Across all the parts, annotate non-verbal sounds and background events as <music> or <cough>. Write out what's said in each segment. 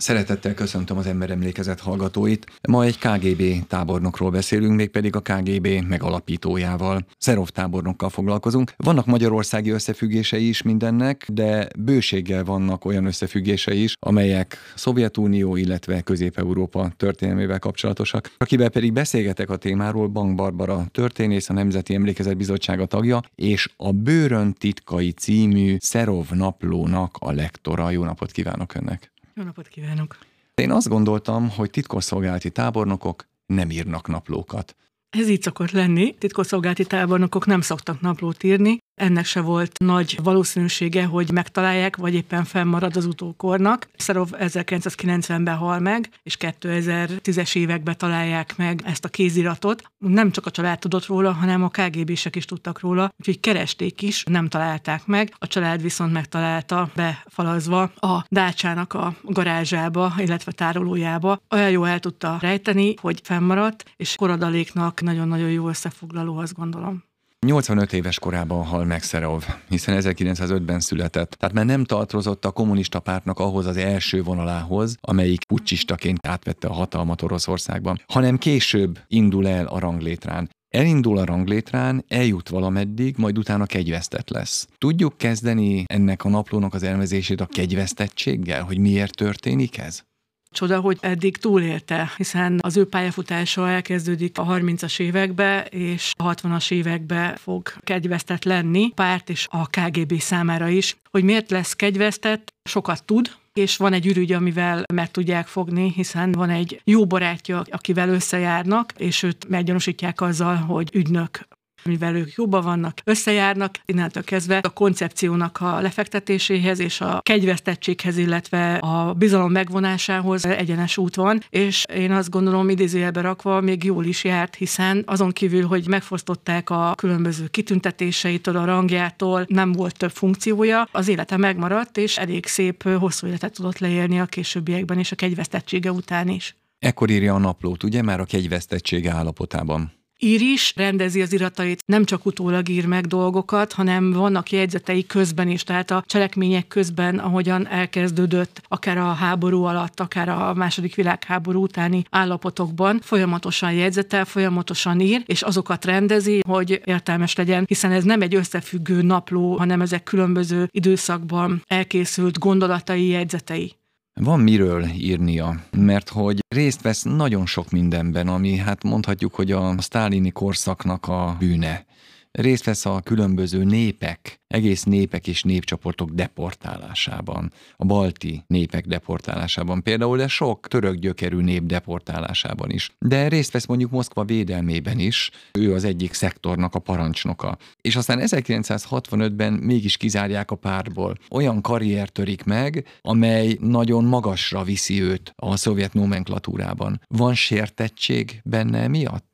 Szeretettel köszöntöm az emberemlékezet hallgatóit. Ma egy KGB tábornokról beszélünk, mégpedig a KGB megalapítójával. Szerov tábornokkal foglalkozunk. Vannak magyarországi összefüggései is mindennek, de bőséggel vannak olyan összefüggései is, amelyek Szovjetunió, illetve Közép-Európa történelmével kapcsolatosak. Akivel pedig beszélgetek a témáról, Bank Barbara történész, a Nemzeti Emlékezet Bizottsága tagja, és a Bőrön titkai című Szerov naplónak a lektora. Jó napot kívánok önnek! Jó napot kívánok! Én azt gondoltam, hogy titkosszolgálati tábornokok nem írnak naplókat. Ez így szokott lenni. Titkosszolgálati tábornokok nem szoktak naplót írni, ennek se volt nagy valószínűsége, hogy megtalálják, vagy éppen fennmarad az utókornak. Szerov 1990-ben hal meg, és 2010-es években találják meg ezt a kéziratot. Nem csak a család tudott róla, hanem a KGB-sek is tudtak róla, úgyhogy keresték is, nem találták meg. A család viszont megtalálta befalazva a dácsának a garázsába, illetve tárolójába. Olyan jó el tudta rejteni, hogy fennmaradt, és koradaléknak nagyon-nagyon jó összefoglaló, azt gondolom. 85 éves korában hal meg Szerov, hiszen 1905-ben született. Tehát már nem tartozott a kommunista pártnak ahhoz az első vonalához, amelyik pucsistaként átvette a hatalmat Oroszországban, hanem később indul el a ranglétrán. Elindul a ranglétrán, eljut valameddig, majd utána kegyvesztett lesz. Tudjuk kezdeni ennek a naplónak az elmezését a kegyvesztettséggel, hogy miért történik ez? Csoda, hogy eddig túlélte, hiszen az ő pályafutása elkezdődik a 30-as évekbe, és a 60-as évekbe fog kegyvesztett lenni, párt és a KGB számára is. Hogy miért lesz kegyvesztett, sokat tud, és van egy ürügy, amivel meg tudják fogni, hiszen van egy jó barátja, akivel összejárnak, és őt meggyanúsítják azzal, hogy ügynök mivel ők jobban vannak, összejárnak, innentől kezdve a koncepciónak a lefektetéséhez és a kegyvesztettséghez, illetve a bizalom megvonásához egyenes út van, és én azt gondolom, idézőjelbe rakva még jól is járt, hiszen azon kívül, hogy megfosztották a különböző kitüntetéseitől, a rangjától, nem volt több funkciója, az élete megmaradt, és elég szép, hosszú életet tudott leélni a későbbiekben és a kegyvesztettsége után is. Ekkor írja a naplót, ugye már a kegyvesztettsége állapotában ír is, rendezi az iratait, nem csak utólag ír meg dolgokat, hanem vannak jegyzetei közben is, tehát a cselekmények közben, ahogyan elkezdődött, akár a háború alatt, akár a második világháború utáni állapotokban, folyamatosan jegyzetel, folyamatosan ír, és azokat rendezi, hogy értelmes legyen, hiszen ez nem egy összefüggő napló, hanem ezek különböző időszakban elkészült gondolatai, jegyzetei. Van miről írnia, mert hogy részt vesz nagyon sok mindenben, ami hát mondhatjuk, hogy a sztálini korszaknak a bűne részt vesz a különböző népek, egész népek és népcsoportok deportálásában, a balti népek deportálásában például, de sok török gyökerű nép deportálásában is. De részt vesz mondjuk Moszkva védelmében is, ő az egyik szektornak a parancsnoka. És aztán 1965-ben mégis kizárják a pártból. Olyan karrier törik meg, amely nagyon magasra viszi őt a szovjet nomenklatúrában. Van sértettség benne miatt?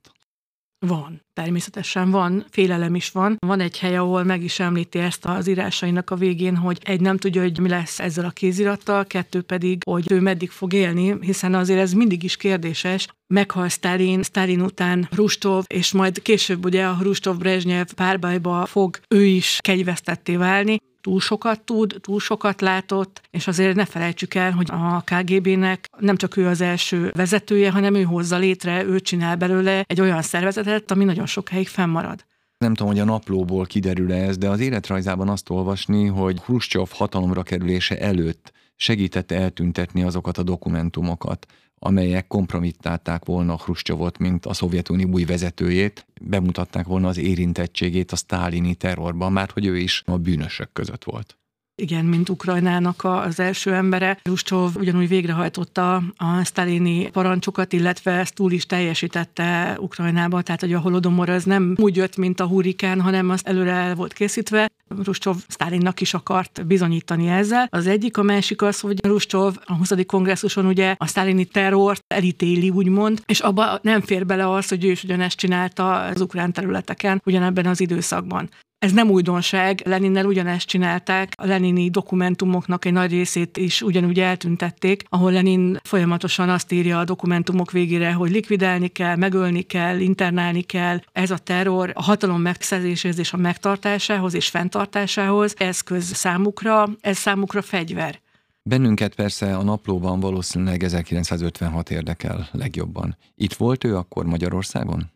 Van, természetesen van, félelem is van. Van egy hely, ahol meg is említi ezt az írásainak a végén, hogy egy nem tudja, hogy mi lesz ezzel a kézirattal, kettő pedig, hogy ő meddig fog élni, hiszen azért ez mindig is kérdéses. Meghal Stalin, Stalin után Rustov, és majd később ugye a Rustov-Brezsnyev párbajba fog ő is kegyvesztetté válni túl sokat tud, túl sokat látott, és azért ne felejtsük el, hogy a KGB-nek nem csak ő az első vezetője, hanem ő hozza létre, ő csinál belőle egy olyan szervezetet, ami nagyon sokáig fennmarad. Nem tudom, hogy a naplóból kiderül ez, de az életrajzában azt olvasni, hogy Khrushchev hatalomra kerülése előtt segített eltüntetni azokat a dokumentumokat, amelyek kompromittálták volna Hruscsovot, mint a Szovjetunió új vezetőjét, bemutatták volna az érintettségét a sztálini terrorban, már hogy ő is a bűnösök között volt. Igen, mint Ukrajnának az első embere. Rustov ugyanúgy végrehajtotta a sztálini parancsokat, illetve ezt túl is teljesítette Ukrajnába, tehát hogy a holodomor az nem úgy jött, mint a hurikán, hanem az előre el volt készítve. Rustov Sztálinnak is akart bizonyítani ezzel. Az egyik, a másik az, hogy Rustov a 20. kongresszuson ugye a sztálini terrort elítéli, úgymond, és abba nem fér bele az, hogy ő is ugyanezt csinálta az ukrán területeken, ugyanebben az időszakban. Ez nem újdonság, Leninnel ugyanezt csinálták, a lenini dokumentumoknak egy nagy részét is ugyanúgy eltüntették, ahol Lenin folyamatosan azt írja a dokumentumok végére, hogy likvidálni kell, megölni kell, internálni kell. Ez a terror a hatalom megszerzéséhez és a megtartásához és fenntartásához eszköz számukra, ez számukra fegyver. Bennünket persze a naplóban valószínűleg 1956 érdekel legjobban. Itt volt ő akkor Magyarországon?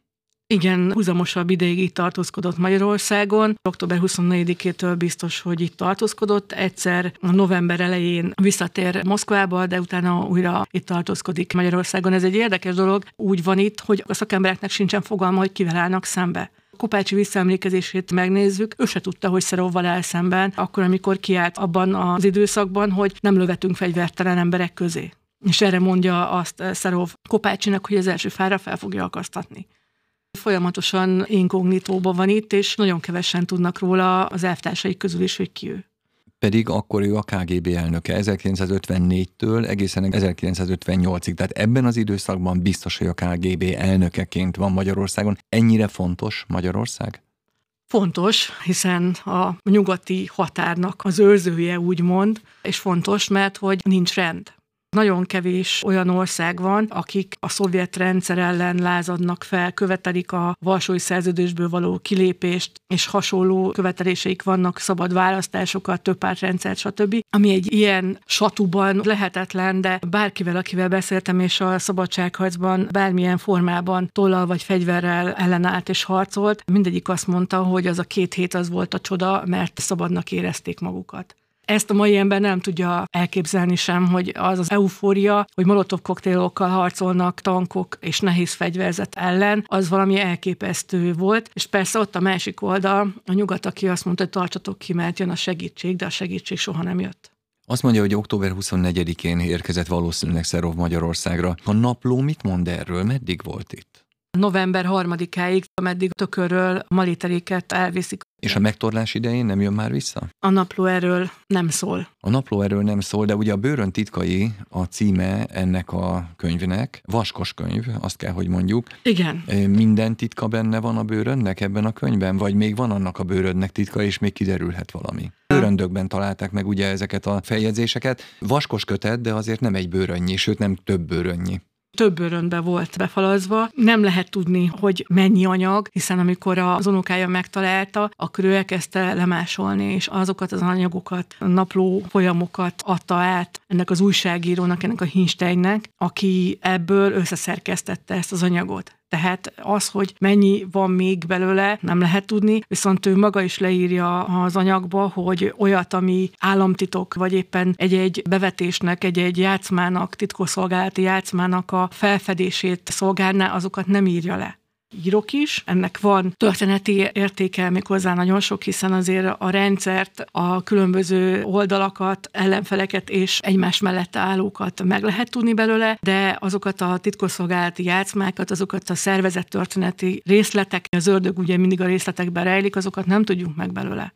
Igen, húzamosabb ideig itt tartózkodott Magyarországon. Október 24-től biztos, hogy itt tartózkodott. Egyszer a november elején visszatér Moszkvába, de utána újra itt tartózkodik Magyarországon. Ez egy érdekes dolog. Úgy van itt, hogy a szakembereknek sincsen fogalma, hogy kivel állnak szembe. Kopácsi visszaemlékezését megnézzük, ő se tudta, hogy Szerovval áll szemben, akkor, amikor kiállt abban az időszakban, hogy nem lövetünk fegyvertelen emberek közé. És erre mondja azt Szerov Kopácsinak, hogy az első fára fel fogja akasztatni. Folyamatosan inkognitóban van itt, és nagyon kevesen tudnak róla az elvtársai közül is, hogy ki ő. Pedig akkor ő a KGB elnöke 1954-től egészen 1958-ig. Tehát ebben az időszakban biztos, hogy a KGB elnökeként van Magyarországon. Ennyire fontos Magyarország? Fontos, hiszen a nyugati határnak az őrzője úgymond, és fontos, mert hogy nincs rend. Nagyon kevés olyan ország van, akik a szovjet rendszer ellen lázadnak fel, követelik a Varsói Szerződésből való kilépést, és hasonló követeléseik vannak, szabad választásokat, több pártrendszert, stb. Ami egy ilyen satuban lehetetlen, de bárkivel, akivel beszéltem, és a szabadságharcban bármilyen formában tollal vagy fegyverrel ellenállt és harcolt, mindegyik azt mondta, hogy az a két hét az volt a csoda, mert szabadnak érezték magukat. Ezt a mai ember nem tudja elképzelni sem, hogy az az eufória, hogy molotov koktélokkal harcolnak tankok és nehéz fegyverzet ellen, az valami elképesztő volt, és persze ott a másik oldal, a nyugat, aki azt mondta, hogy tartsatok ki, mert jön a segítség, de a segítség soha nem jött. Azt mondja, hogy október 24-én érkezett valószínűleg Szerov Magyarországra. A napló mit mond erről? Meddig volt itt? November 3-áig, ameddig tökörről maliteréket elviszik és a megtorlás idején nem jön már vissza? A napló erről nem szól. A napló erről nem szól, de ugye a Bőrön titkai a címe ennek a könyvnek. Vaskos könyv, azt kell, hogy mondjuk. Igen. Minden titka benne van a bőrönnek ebben a könyvben, vagy még van annak a bőrönnek titka, és még kiderülhet valami? Bőröndökben találták meg ugye ezeket a feljegyzéseket. Vaskos kötet, de azért nem egy bőrönnyi, sőt nem több bőrönnyi több öröntbe volt befalazva. Nem lehet tudni, hogy mennyi anyag, hiszen amikor az unokája megtalálta, akkor ő elkezdte lemásolni, és azokat az anyagokat, napló folyamokat adta át ennek az újságírónak, ennek a Hinsteinnek, aki ebből összeszerkesztette ezt az anyagot. Tehát az, hogy mennyi van még belőle, nem lehet tudni, viszont ő maga is leírja az anyagba, hogy olyat, ami államtitok, vagy éppen egy-egy bevetésnek, egy-egy játszmának, titkosszolgálati játszmának a felfedését szolgálná, azokat nem írja le írok is. Ennek van történeti értéke méghozzá nagyon sok, hiszen azért a rendszert, a különböző oldalakat, ellenfeleket és egymás mellett állókat meg lehet tudni belőle, de azokat a titkosszolgálati játszmákat, azokat a szervezett történeti részletek, az ördög ugye mindig a részletekben rejlik, azokat nem tudjuk meg belőle.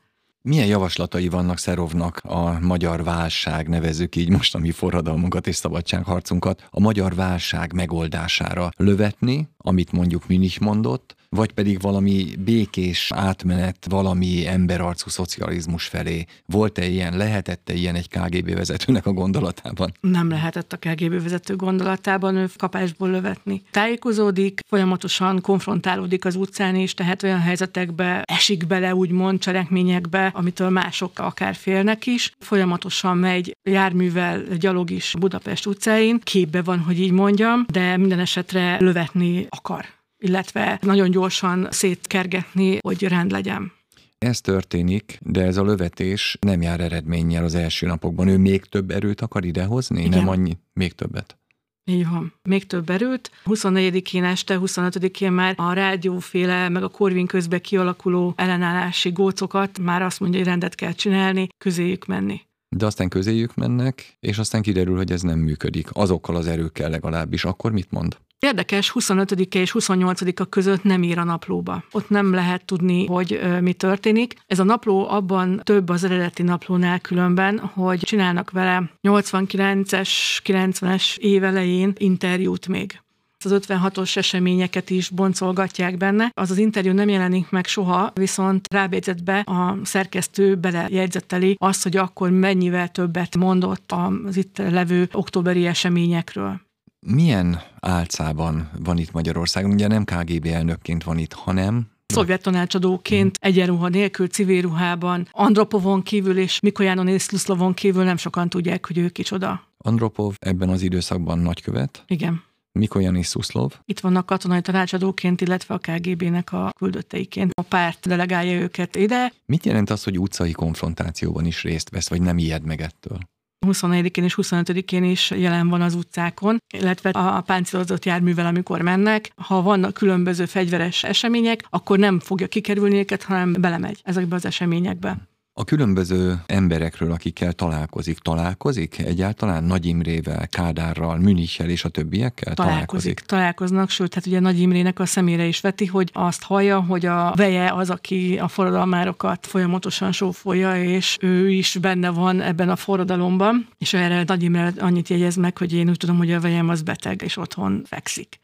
Milyen javaslatai vannak Szerovnak a magyar válság, nevezzük így most a mi forradalmunkat és szabadságharcunkat, a magyar válság megoldására lövetni, amit mondjuk Minich mondott, vagy pedig valami békés átmenet, valami emberarcú szocializmus felé. Volt-e ilyen, lehetette ilyen egy KGB vezetőnek a gondolatában? Nem lehetett a KGB vezető gondolatában ő kapásból lövetni. Tájékozódik, folyamatosan konfrontálódik az utcán is, tehát olyan helyzetekbe esik bele, úgymond cselekményekbe, amitől mások akár félnek is. Folyamatosan megy járművel, gyalog is Budapest utcáin, képbe van, hogy így mondjam, de minden esetre lövetni akar illetve nagyon gyorsan szétkergetni, hogy rend legyen. Ez történik, de ez a lövetés nem jár eredménnyel az első napokban. Ő még több erőt akar idehozni? Igen. Nem annyi, még többet. Így van. Még több erőt. 24-én este, 25-én már a rádióféle, meg a Korvin közben kialakuló ellenállási gócokat már azt mondja, hogy rendet kell csinálni, közéjük menni. De aztán közéjük mennek, és aztán kiderül, hogy ez nem működik. Azokkal az erőkkel legalábbis. Akkor mit mond? Érdekes, 25-e és 28-a között nem ír a naplóba. Ott nem lehet tudni, hogy mi történik. Ez a napló abban több az eredeti naplónál különben, hogy csinálnak vele 89-es, 90-es évelején interjút még az 56-os eseményeket is boncolgatják benne. Az az interjú nem jelenik meg soha, viszont rábégyzetbe a szerkesztő belejegyzeteli azt, hogy akkor mennyivel többet mondott az itt levő októberi eseményekről milyen álcában van itt Magyarországon? Ugye nem KGB elnökként van itt, hanem Szovjet tanácsadóként uh-huh. egyenruha nélkül, civil ruhában, Andropovon kívül és Mikojánon és Szluszlovon kívül nem sokan tudják, hogy ő kicsoda. Andropov ebben az időszakban nagykövet. Igen. Mikoyan és Szuszlov. Itt vannak katonai tanácsadóként, illetve a KGB-nek a küldötteiként. A párt delegálja őket ide. Mit jelent az, hogy utcai konfrontációban is részt vesz, vagy nem ijed meg ettől? 24-én és 25-én is jelen van az utcákon, illetve a páncélozott járművel, amikor mennek. Ha vannak különböző fegyveres események, akkor nem fogja kikerülni őket, hanem belemegy ezekbe az eseményekbe. A különböző emberekről, akikkel találkozik, találkozik egyáltalán Nagy Imrével, Kádárral, Münichel és a többiekkel? Találkozik, találkozik. találkoznak, sőt, hát ugye Nagy Imrének a szemére is veti, hogy azt hallja, hogy a veje az, aki a forradalmárokat folyamatosan sófolja, és ő is benne van ebben a forradalomban, és erre Nagy Imre annyit jegyez meg, hogy én úgy tudom, hogy a vejem az beteg, és otthon fekszik.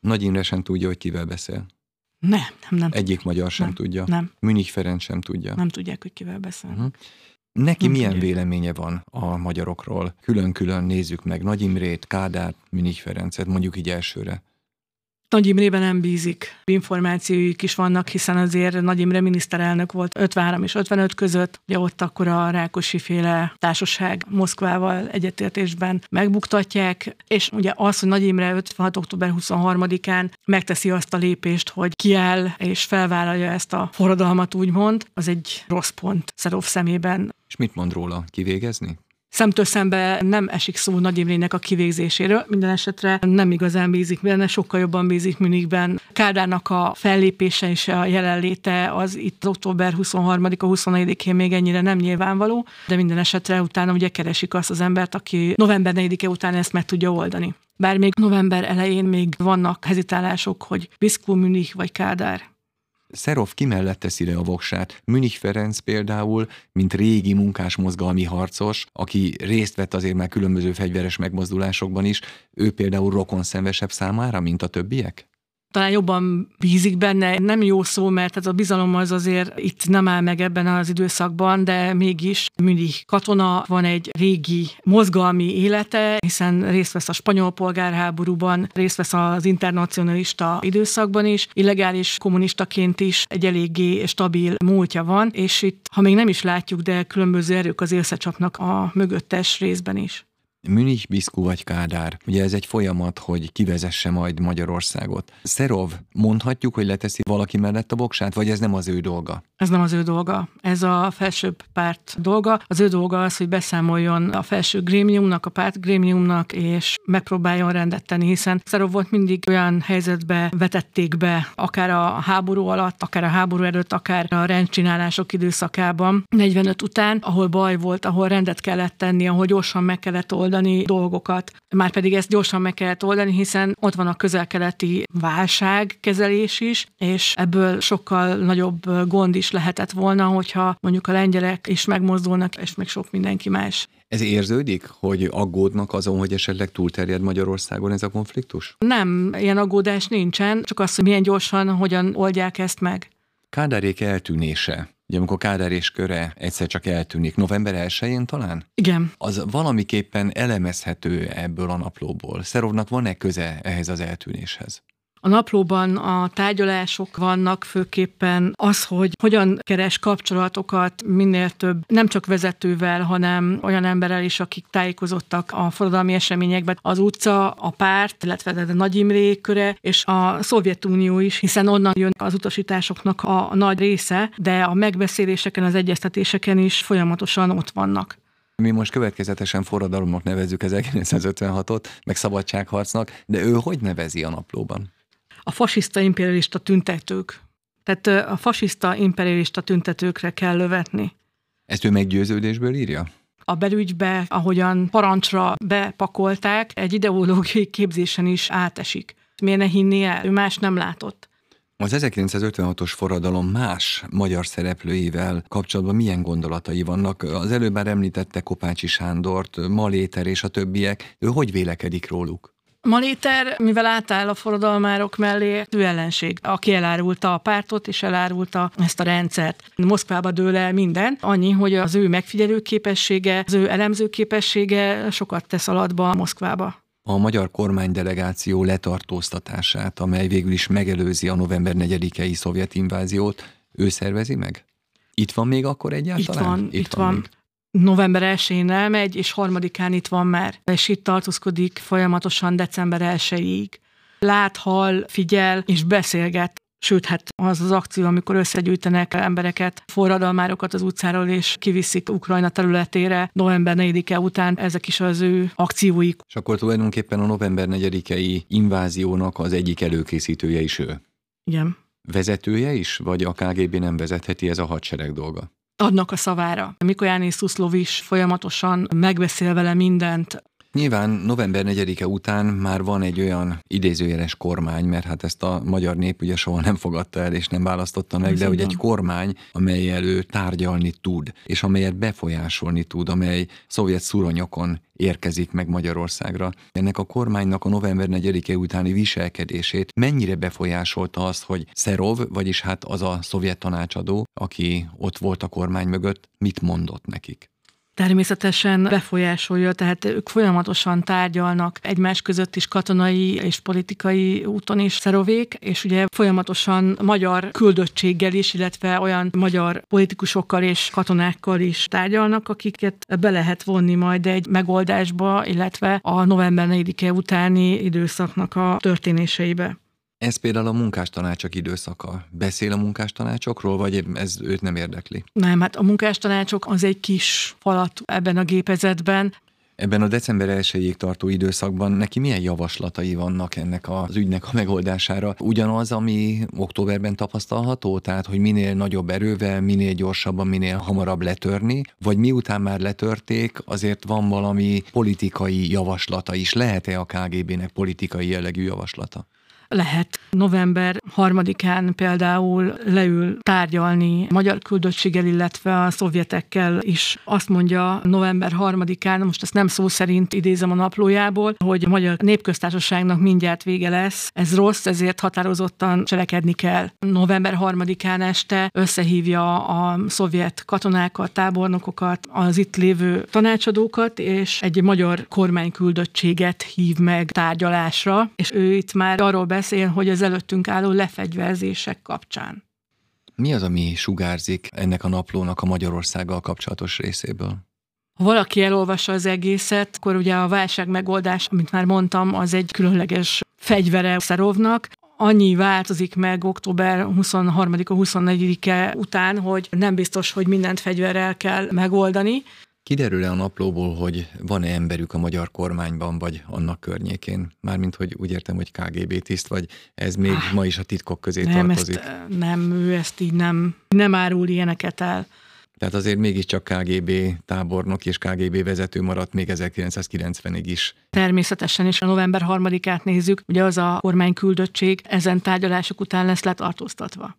Nagy Imre sem tudja, hogy kivel beszél. Nem, nem, nem. Egyik magyar sem nem, tudja. Nem. Münich Ferenc sem tudja. Nem tudják, hogy kivel beszél. Uh-huh. Neki nem milyen tudják. véleménye van a magyarokról? Külön-külön nézzük meg Nagy Imrét, Kádárt, Münich Ferencet, mondjuk így elsőre. Nagy Imrében nem bízik. Információik is vannak, hiszen azért Nagy Imre miniszterelnök volt 53 és 55 között. Ugye ott akkor a Rákosi féle társaság Moszkvával egyetértésben megbuktatják, és ugye az, hogy Nagy Imre 56. október 23-án megteszi azt a lépést, hogy kiáll és felvállalja ezt a forradalmat, úgymond, az egy rossz pont Szerov szemében. És mit mond róla? Kivégezni? Szemtől szembe nem esik szó Nagy Imrének a kivégzéséről. Minden esetre nem igazán bízik benne, sokkal jobban bízik Münigben. Kádárnak a fellépése és a jelenléte az itt október 23-a, 24-én még ennyire nem nyilvánvaló, de minden esetre utána ugye keresik azt az embert, aki november 4-e után ezt meg tudja oldani. Bár még november elején még vannak hezitálások, hogy Biszkó Münich vagy Kádár. Szerov ki mellett teszi le a voksát. Münich Ferenc például, mint régi munkásmozgalmi harcos, aki részt vett azért már különböző fegyveres megmozdulásokban is, ő például rokon szenvesebb számára, mint a többiek? Talán jobban bízik benne. Nem jó szó, mert ez a bizalom az azért itt nem áll meg ebben az időszakban, de mégis mindig katona, van egy régi mozgalmi élete, hiszen részt vesz a spanyol polgárháborúban, részt vesz az internacionalista időszakban is, illegális kommunistaként is egy eléggé stabil múltja van, és itt, ha még nem is látjuk, de különböző erők az összecsapnak a mögöttes részben is. Münich, Biszkú vagy Kádár. Ugye ez egy folyamat, hogy kivezesse majd Magyarországot. Szerov, mondhatjuk, hogy leteszi valaki mellett a boksát, vagy ez nem az ő dolga? Ez nem az ő dolga. Ez a felsőbb párt dolga. Az ő dolga az, hogy beszámoljon a felső grémiumnak, a párt grémiumnak, és megpróbáljon rendet tenni, hiszen Szerov volt mindig olyan helyzetbe vetették be, akár a háború alatt, akár a háború előtt, akár a rendcsinálások időszakában, 45 után, ahol baj volt, ahol rendet kellett tenni, ahol gyorsan meg kellett oldani megoldani dolgokat. Már pedig ezt gyorsan meg kellett oldani, hiszen ott van a közelkeleti válságkezelés is, és ebből sokkal nagyobb gond is lehetett volna, hogyha mondjuk a lengyelek is megmozdulnak, és még sok mindenki más. Ez érződik, hogy aggódnak azon, hogy esetleg túlterjed Magyarországon ez a konfliktus? Nem, ilyen aggódás nincsen, csak az, hogy milyen gyorsan, hogyan oldják ezt meg. Kádárék eltűnése Ugye amikor Kádár és köre egyszer csak eltűnik, november 1-én talán? Igen. Az valamiképpen elemezhető ebből a naplóból. Szerovnak van-e köze ehhez az eltűnéshez? A naplóban a tárgyalások vannak főképpen az, hogy hogyan keres kapcsolatokat minél több, nem csak vezetővel, hanem olyan emberrel is, akik tájékozottak a forradalmi eseményekben. Az utca, a párt, illetve a Nagy Imré köre, és a Szovjetunió is, hiszen onnan jön az utasításoknak a nagy része, de a megbeszéléseken, az egyeztetéseken is folyamatosan ott vannak. Mi most következetesen forradalomnak nevezzük 1956-ot, meg szabadságharcnak, de ő hogy nevezi a naplóban? A fasiszta imperialista tüntetők. Tehát a fasiszta imperialista tüntetőkre kell lövetni. Ezt ő meggyőződésből írja? a belügybe, ahogyan parancsra bepakolták, egy ideológiai képzésen is átesik. Miért ne hinni el? Ő más nem látott. Az 1956-os forradalom más magyar szereplőivel kapcsolatban milyen gondolatai vannak? Az előbb már említette Kopácsi Sándort, Maléter és a többiek. Ő hogy vélekedik róluk? Maléter, mivel átáll a forradalmárok mellé, ő ellenség, aki elárulta a pártot és elárulta ezt a rendszert. Moszkvába dől el minden, annyi, hogy az ő megfigyelő képessége, az ő elemző képessége sokat tesz alatba Moszkvába. a magyar kormány delegáció letartóztatását, amely végül is megelőzi a november 4-i szovjet inváziót, ő szervezi meg? Itt van még akkor egyáltalán? Itt van, itt, itt van. van. November 1-én elmegy, és harmadikán itt van már, és itt tartózkodik folyamatosan december 1-ig. Lát, hall, figyel, és beszélget Sőt, hát az az akció, amikor összegyűjtenek embereket, forradalmárokat az utcáról, és kiviszik Ukrajna területére november 4-e után, ezek is az ő akcióik. És akkor tulajdonképpen a november 4-i inváziónak az egyik előkészítője is ő. Igen. Vezetője is, vagy a KGB nem vezetheti, ez a hadsereg dolga? Adnak a szavára. Mikolány Szuszlov is folyamatosan megbeszél vele mindent, Nyilván november 4-e után már van egy olyan idézőjeles kormány, mert hát ezt a magyar nép ugye soha nem fogadta el és nem választotta meg, Ez de hogy egy kormány, amely elő tárgyalni tud, és amelyet befolyásolni tud, amely szovjet szuronyokon érkezik meg Magyarországra. Ennek a kormánynak a november 4-e utáni viselkedését mennyire befolyásolta azt, hogy Szerov, vagyis hát az a szovjet tanácsadó, aki ott volt a kormány mögött, mit mondott nekik? Természetesen befolyásolja, tehát ők folyamatosan tárgyalnak egymás között is katonai és politikai úton is szerovék, és ugye folyamatosan magyar küldöttséggel is, illetve olyan magyar politikusokkal és katonákkal is tárgyalnak, akiket be lehet vonni majd egy megoldásba, illetve a november 4-e utáni időszaknak a történéseibe. Ez például a munkástanácsok időszaka. Beszél a munkástanácsokról, vagy ez őt nem érdekli? Nem, hát a munkástanácsok az egy kis falat ebben a gépezetben. Ebben a december 1 tartó időszakban neki milyen javaslatai vannak ennek az ügynek a megoldására? Ugyanaz, ami októberben tapasztalható, tehát hogy minél nagyobb erővel, minél gyorsabban, minél hamarabb letörni, vagy miután már letörték, azért van valami politikai javaslata is. Lehet-e a KGB-nek politikai jellegű javaslata? Lehet november harmadikán például leül tárgyalni magyar küldöttséggel, illetve a szovjetekkel is. Azt mondja november harmadikán, most ezt nem szó szerint idézem a naplójából, hogy a magyar népköztársaságnak mindjárt vége lesz. Ez rossz, ezért határozottan cselekedni kell. November harmadikán este összehívja a szovjet katonákat, tábornokokat, az itt lévő tanácsadókat, és egy magyar kormányküldöttséget hív meg tárgyalásra, és ő itt már arról beszél, hogy az előttünk álló lefegyverzések kapcsán. Mi az, ami sugárzik ennek a naplónak a Magyarországgal kapcsolatos részéből? Ha valaki elolvassa az egészet, akkor ugye a válság megoldás, amit már mondtam, az egy különleges fegyvere Szerovnak, annyi változik meg október 23-a, 24-e után, hogy nem biztos, hogy mindent fegyverrel kell megoldani. Kiderül-e a naplóból, hogy van-e emberük a magyar kormányban, vagy annak környékén? Mármint, hogy úgy értem, hogy KGB tiszt, vagy ez még ah, ma is a titkok közé nem, tartozik? Ezt, nem, ő ezt így nem, nem árul ilyeneket el. Tehát azért mégiscsak KGB tábornok és KGB vezető maradt még 1990-ig is. Természetesen, és a november harmadikát nézzük, ugye az a kormányküldöttség ezen tárgyalások után lesz letartóztatva.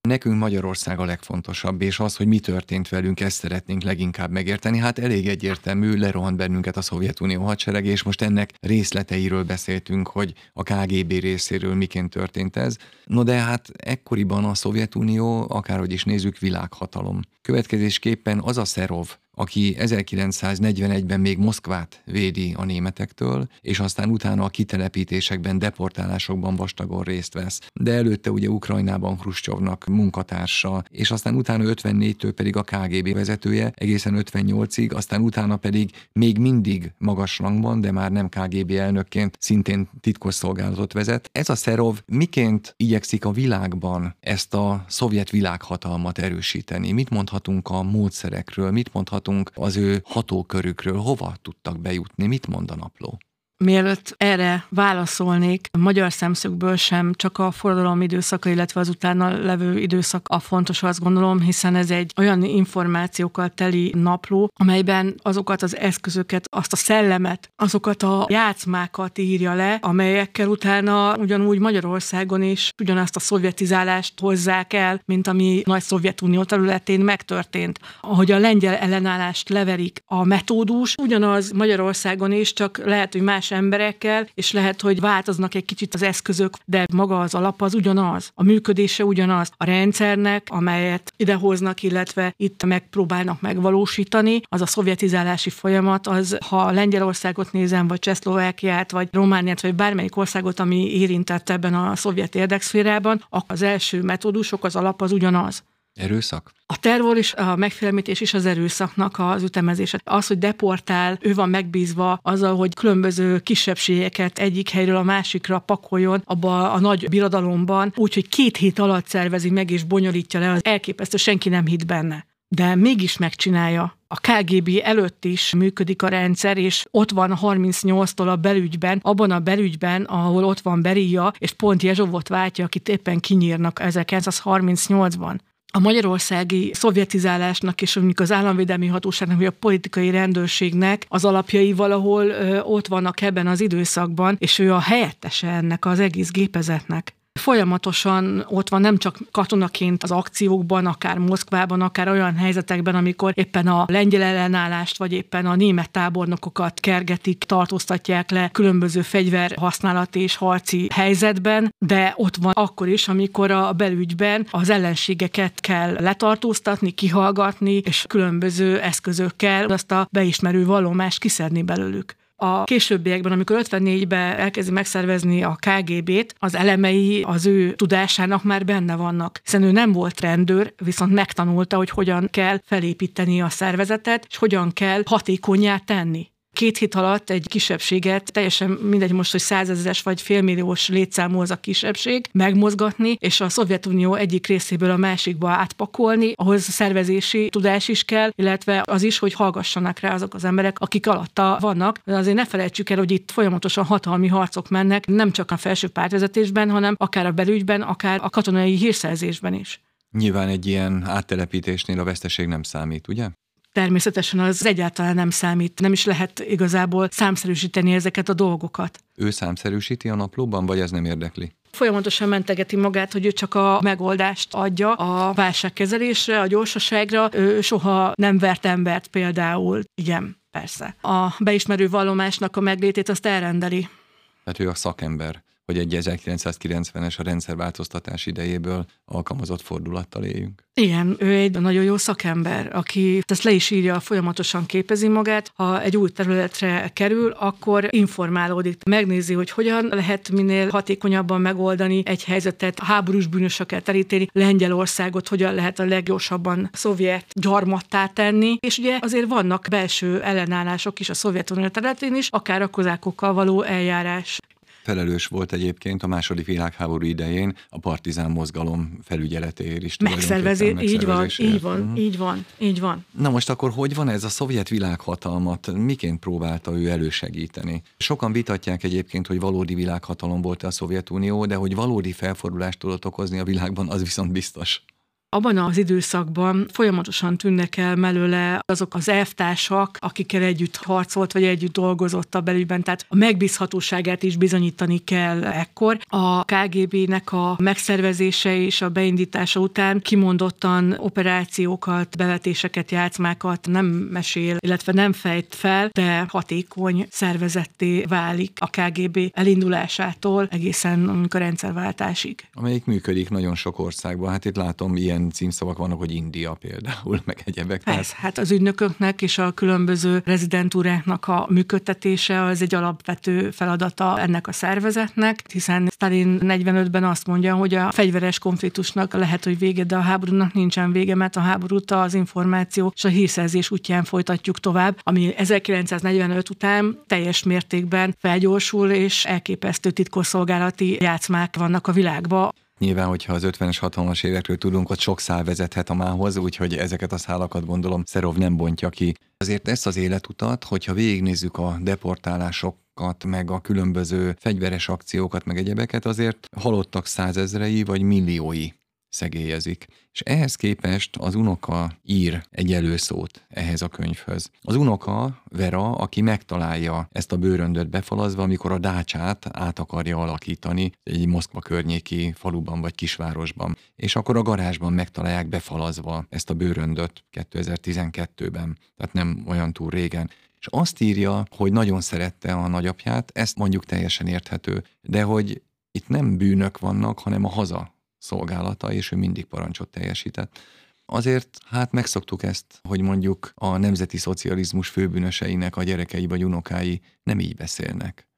Nekünk Magyarország a legfontosabb, és az, hogy mi történt velünk, ezt szeretnénk leginkább megérteni. Hát elég egyértelmű, lerohant bennünket a Szovjetunió hadsereg, és most ennek részleteiről beszéltünk, hogy a KGB részéről miként történt ez. No de hát ekkoriban a Szovjetunió, akárhogy is nézzük, világhatalom. Következésképpen az a Szerov, aki 1941-ben még Moszkvát védi a németektől, és aztán utána a kitelepítésekben, deportálásokban vastagon részt vesz. De előtte ugye Ukrajnában Hruscsovnak munkatársa, és aztán utána 54-től pedig a KGB vezetője, egészen 58-ig, aztán utána pedig még mindig magas rangban, de már nem KGB elnökként, szintén titkosszolgálatot vezet. Ez a Szerov miként igyekszik a világban ezt a szovjet világhatalmat erősíteni? Mit mondhatunk a módszerekről? Mit mondhatunk hallhatunk az ő hatókörükről, hova tudtak bejutni, mit mond a napló? Mielőtt erre válaszolnék, a magyar szemszögből sem csak a forradalom időszaka, illetve az utána levő időszak a fontos, azt gondolom, hiszen ez egy olyan információkkal teli napló, amelyben azokat az eszközöket, azt a szellemet, azokat a játszmákat írja le, amelyekkel utána ugyanúgy Magyarországon is ugyanazt a szovjetizálást hozzák el, mint ami nagy Szovjetunió területén megtörtént. Ahogy a lengyel ellenállást leverik a metódus, ugyanaz Magyarországon is, csak lehet, hogy más más emberekkel, és lehet, hogy változnak egy kicsit az eszközök, de maga az alap az ugyanaz. A működése ugyanaz. A rendszernek, amelyet idehoznak, illetve itt megpróbálnak megvalósítani, az a szovjetizálási folyamat, az ha Lengyelországot nézem, vagy Csehszlovákiát, vagy Romániát, vagy bármelyik országot, ami érintett ebben a szovjet érdekszférában, az első metódusok, az alap az ugyanaz. Erőszak? A terror és a megfélemlítés is az erőszaknak az ütemezése. Az, hogy deportál, ő van megbízva azzal, hogy különböző kisebbségeket egyik helyről a másikra pakoljon abba a nagy birodalomban, úgyhogy két hét alatt szervezi meg és bonyolítja le, az elképesztő, senki nem hitt benne. De mégis megcsinálja. A KGB előtt is működik a rendszer, és ott van 38-tól a belügyben, abban a belügyben, ahol ott van Beria, és pont Jezsovot váltja, akit éppen kinyírnak 1938-ban a magyarországi szovjetizálásnak és mondjuk az államvédelmi hatóságnak, vagy a politikai rendőrségnek az alapjai valahol ö, ott vannak ebben az időszakban, és ő a helyettese ennek az egész gépezetnek folyamatosan ott van nem csak katonaként az akciókban, akár Moszkvában, akár olyan helyzetekben, amikor éppen a lengyel ellenállást, vagy éppen a német tábornokokat kergetik, tartóztatják le különböző fegyver használati és harci helyzetben, de ott van akkor is, amikor a belügyben az ellenségeket kell letartóztatni, kihallgatni, és különböző eszközökkel azt a beismerő vallomást kiszedni belőlük a későbbiekben, amikor 54-ben elkezdi megszervezni a KGB-t, az elemei az ő tudásának már benne vannak. Hiszen ő nem volt rendőr, viszont megtanulta, hogy hogyan kell felépíteni a szervezetet, és hogyan kell hatékonyá tenni két hét alatt egy kisebbséget, teljesen mindegy most, hogy százezres vagy félmilliós létszámú az a kisebbség, megmozgatni, és a Szovjetunió egyik részéből a másikba átpakolni, ahhoz szervezési tudás is kell, illetve az is, hogy hallgassanak rá azok az emberek, akik alatta vannak. De azért ne felejtsük el, hogy itt folyamatosan hatalmi harcok mennek, nem csak a felső pártvezetésben, hanem akár a belügyben, akár a katonai hírszerzésben is. Nyilván egy ilyen áttelepítésnél a veszteség nem számít, ugye? Természetesen az egyáltalán nem számít, nem is lehet igazából számszerűsíteni ezeket a dolgokat. Ő számszerűsíti a naplóban, vagy ez nem érdekli? Folyamatosan mentegeti magát, hogy ő csak a megoldást adja a válságkezelésre, a gyorsaságra. Ő soha nem vert embert például. Igen, persze. A beismerő vallomásnak a meglétét azt elrendeli. Tehát ő a szakember hogy egy 1990-es a rendszerváltoztatás idejéből alkalmazott fordulattal éljünk. Igen, ő egy nagyon jó szakember, aki ezt le is írja, folyamatosan képezi magát. Ha egy új területre kerül, akkor informálódik, megnézi, hogy hogyan lehet minél hatékonyabban megoldani egy helyzetet, háborús bűnösöket elítélni, Lengyelországot hogyan lehet a leggyorsabban szovjet gyarmattá tenni, és ugye azért vannak belső ellenállások is a Szovjetunió területén is, akár a kozákokkal való eljárás felelős volt egyébként a második világháború idején a partizán mozgalom felügyeletéért is. Megszervezi, így van, így van, uh-huh. így van, így van. Na most akkor hogy van ez a szovjet világhatalmat, miként próbálta ő elősegíteni? Sokan vitatják egyébként, hogy valódi világhatalom volt a Szovjetunió, de hogy valódi felfordulást tudott okozni a világban, az viszont biztos. Abban az időszakban folyamatosan tűnnek el mellőle azok az elvtársak, akikkel együtt harcolt, vagy együtt dolgozott a belügyben, tehát a megbízhatóságát is bizonyítani kell ekkor. A KGB-nek a megszervezése és a beindítása után kimondottan operációkat, bevetéseket, játszmákat nem mesél, illetve nem fejt fel, de hatékony szervezetté válik a KGB elindulásától egészen a rendszerváltásig. Amelyik működik nagyon sok országban. Hát itt látom ilyen ilyen címszavak vannak, hogy India például, <laughs> meg egyebek. Persze, hát az ügynököknek és a különböző rezidentúráknak a működtetése az egy alapvető feladata ennek a szervezetnek, hiszen Stalin 45-ben azt mondja, hogy a fegyveres konfliktusnak lehet, hogy vége, de a háborúnak nincsen vége, mert a háborút az információ és a hírszerzés útján folytatjuk tovább, ami 1945 után teljes mértékben felgyorsul, és elképesztő titkosszolgálati játszmák vannak a világban. Nyilván, hogyha az 50-es, 60-as évekről tudunk, ott sok szál vezethet a mához, úgyhogy ezeket a szálakat gondolom Szerov nem bontja ki. Azért ezt az életutat, hogyha végignézzük a deportálások meg a különböző fegyveres akciókat, meg egyebeket, azért halottak százezrei vagy milliói szegélyezik. És ehhez képest az unoka ír egy előszót ehhez a könyvhöz. Az unoka, Vera, aki megtalálja ezt a bőröndöt befalazva, amikor a dácsát át akarja alakítani egy Moszkva környéki faluban vagy kisvárosban. És akkor a garázsban megtalálják befalazva ezt a bőröndöt 2012-ben, tehát nem olyan túl régen És azt írja, hogy nagyon szerette a nagyapját, ezt mondjuk teljesen érthető, de hogy itt nem bűnök vannak, hanem a haza szolgálata, és ő mindig parancsot teljesített. Azért hát megszoktuk ezt, hogy mondjuk a nemzeti szocializmus főbűnöseinek a gyerekei vagy unokái nem így beszélnek.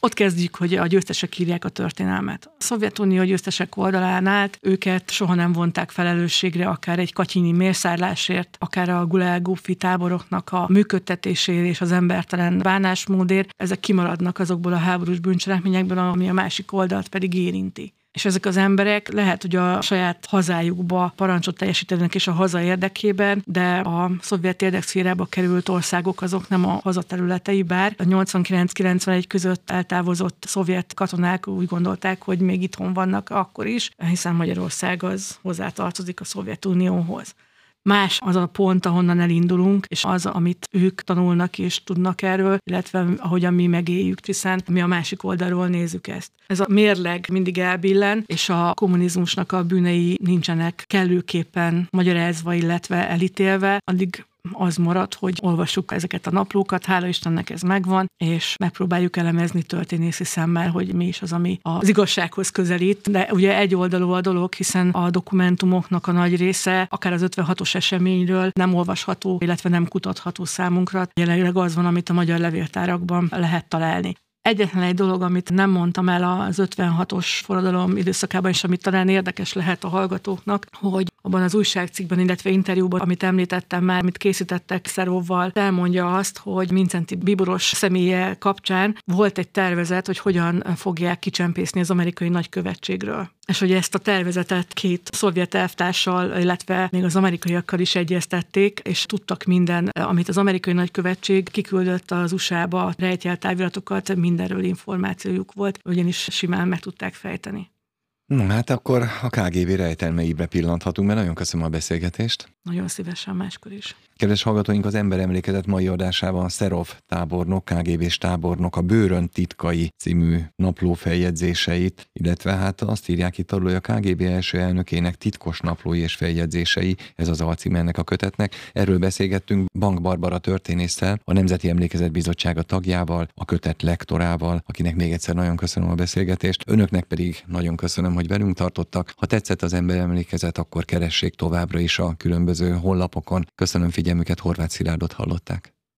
Ott kezdjük, hogy a győztesek írják a történelmet. A Szovjetunió győztesek oldalán állt, őket soha nem vonták felelősségre, akár egy katyini mérszállásért, akár a Gulag táboroknak a működtetésért és az embertelen bánásmódért. Ezek kimaradnak azokból a háborús bűncselekményekből, ami a másik oldalt pedig érinti és ezek az emberek lehet, hogy a saját hazájukba parancsot teljesítenek és a haza érdekében, de a szovjet érdekszférába került országok azok nem a hazaterületei, bár a 89-91 között eltávozott szovjet katonák úgy gondolták, hogy még itthon vannak akkor is, hiszen Magyarország az hozzátartozik a Szovjetunióhoz. Más az a pont, ahonnan elindulunk, és az, amit ők tanulnak és tudnak erről, illetve ahogyan mi megéljük, hiszen mi a másik oldalról nézzük ezt. Ez a mérleg mindig elbillen, és a kommunizmusnak a bűnei nincsenek kellőképpen magyarázva, illetve elítélve, addig az marad, hogy olvassuk ezeket a naplókat, hála Istennek ez megvan, és megpróbáljuk elemezni történészi szemmel, hogy mi is az, ami az igazsághoz közelít. De ugye egy oldalú a dolog, hiszen a dokumentumoknak a nagy része, akár az 56-os eseményről nem olvasható, illetve nem kutatható számunkra. Jelenleg az van, amit a magyar levéltárakban lehet találni. Egyetlen egy dolog, amit nem mondtam el az 56-os forradalom időszakában, és amit talán érdekes lehet a hallgatóknak, hogy abban az újságcikkben, illetve interjúban, amit említettem már, amit készítettek Szeróval, elmondja azt, hogy Mincenti Biboros személye kapcsán volt egy tervezet, hogy hogyan fogják kicsempészni az amerikai nagykövetségről. És hogy ezt a tervezetet két szovjet elvtársal, illetve még az amerikaiakkal is egyeztették, és tudtak minden, amit az amerikai nagykövetség kiküldött az USA-ba, rejtjelt táviratokat, mindenről információjuk volt, ugyanis simán meg tudták fejteni. No, hát akkor a KGB rejtelmeibe pillanthatunk, mert nagyon köszönöm a beszélgetést. Nagyon szívesen máskor is. Kedves hallgatóink, az Ember Emlékezet mai adásában Szerov tábornok, KGB-s tábornok a Bőrön titkai című napló feljegyzéseit, illetve hát azt írják itt arról, hogy a KGB első elnökének titkos naplói és feljegyzései, ez az alcím ennek a kötetnek. Erről beszélgettünk Bank Barbara történésszel, a Nemzeti Emlékezet Bizottsága tagjával, a kötet lektorával, akinek még egyszer nagyon köszönöm a beszélgetést. Önöknek pedig nagyon köszönöm, hogy velünk tartottak. Ha tetszett az Ember Emlékezet, akkor keressék továbbra is a különböző honlapokon. Köszönöm figyelmüket, Horváth Szilárdot hallották.